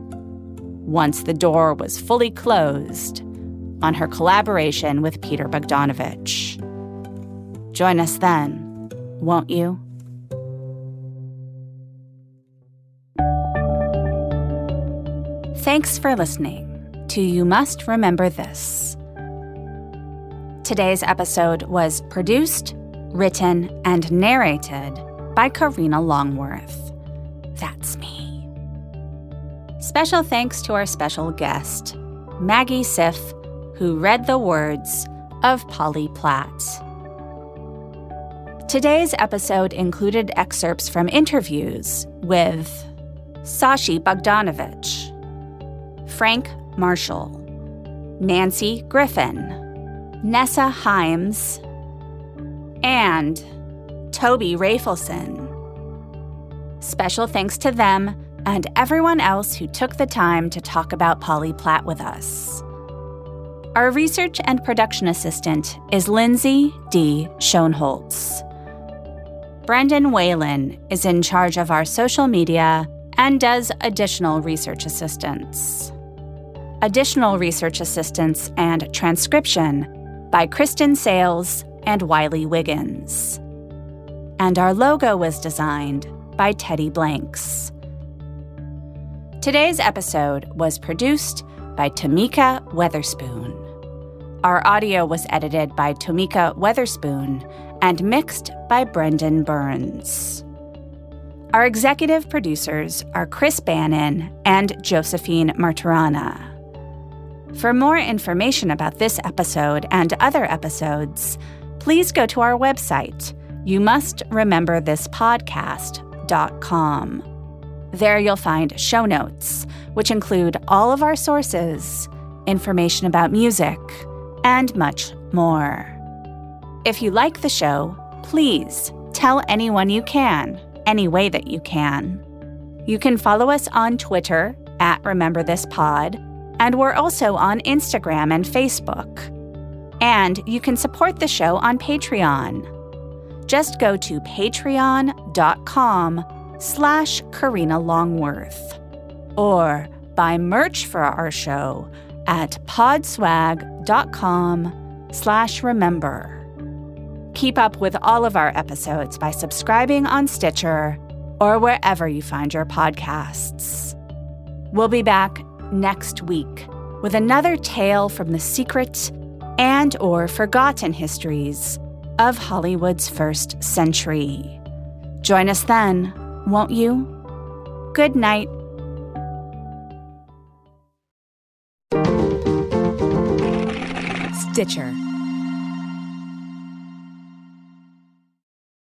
Once the door was fully closed, on her collaboration with Peter Bogdanovich. Join us then, won't you? Thanks for listening to You Must Remember This. Today's episode was produced, written, and narrated by Karina Longworth. That's me. Special thanks to our special guest, Maggie Siff who read the words of Polly Platt. Today's episode included excerpts from interviews with Sashy Bogdanovich, Frank Marshall, Nancy Griffin, Nessa Hyams, and Toby Rafelson. Special thanks to them and everyone else who took the time to talk about Polly Platt with us. Our research and production assistant is Lindsay D. Schoenholtz. Brendan Whalen is in charge of our social media and does additional research assistance. Additional research assistance and transcription by Kristen Sales and Wiley Wiggins. And our logo was designed by Teddy Blanks. Today's episode was produced by Tamika Weatherspoon. Our audio was edited by Tomika Weatherspoon and mixed by Brendan Burns. Our executive producers are Chris Bannon and Josephine Martirana. For more information about this episode and other episodes, please go to our website, you must remember this podcast.com. There you'll find show notes, which include all of our sources, information about music, and much more. If you like the show, please tell anyone you can, any way that you can. You can follow us on Twitter at Remember This Pod, and we're also on Instagram and Facebook. And you can support the show on Patreon. Just go to patreon.com slash Karina Longworth. Or buy merch for our show at podswag.com slash remember. Keep up with all of our episodes by subscribing on Stitcher or wherever you find your podcasts. We'll be back next week with another tale from the secret and or forgotten histories of Hollywood's first century. Join us then, won't you? Good night. Stitcher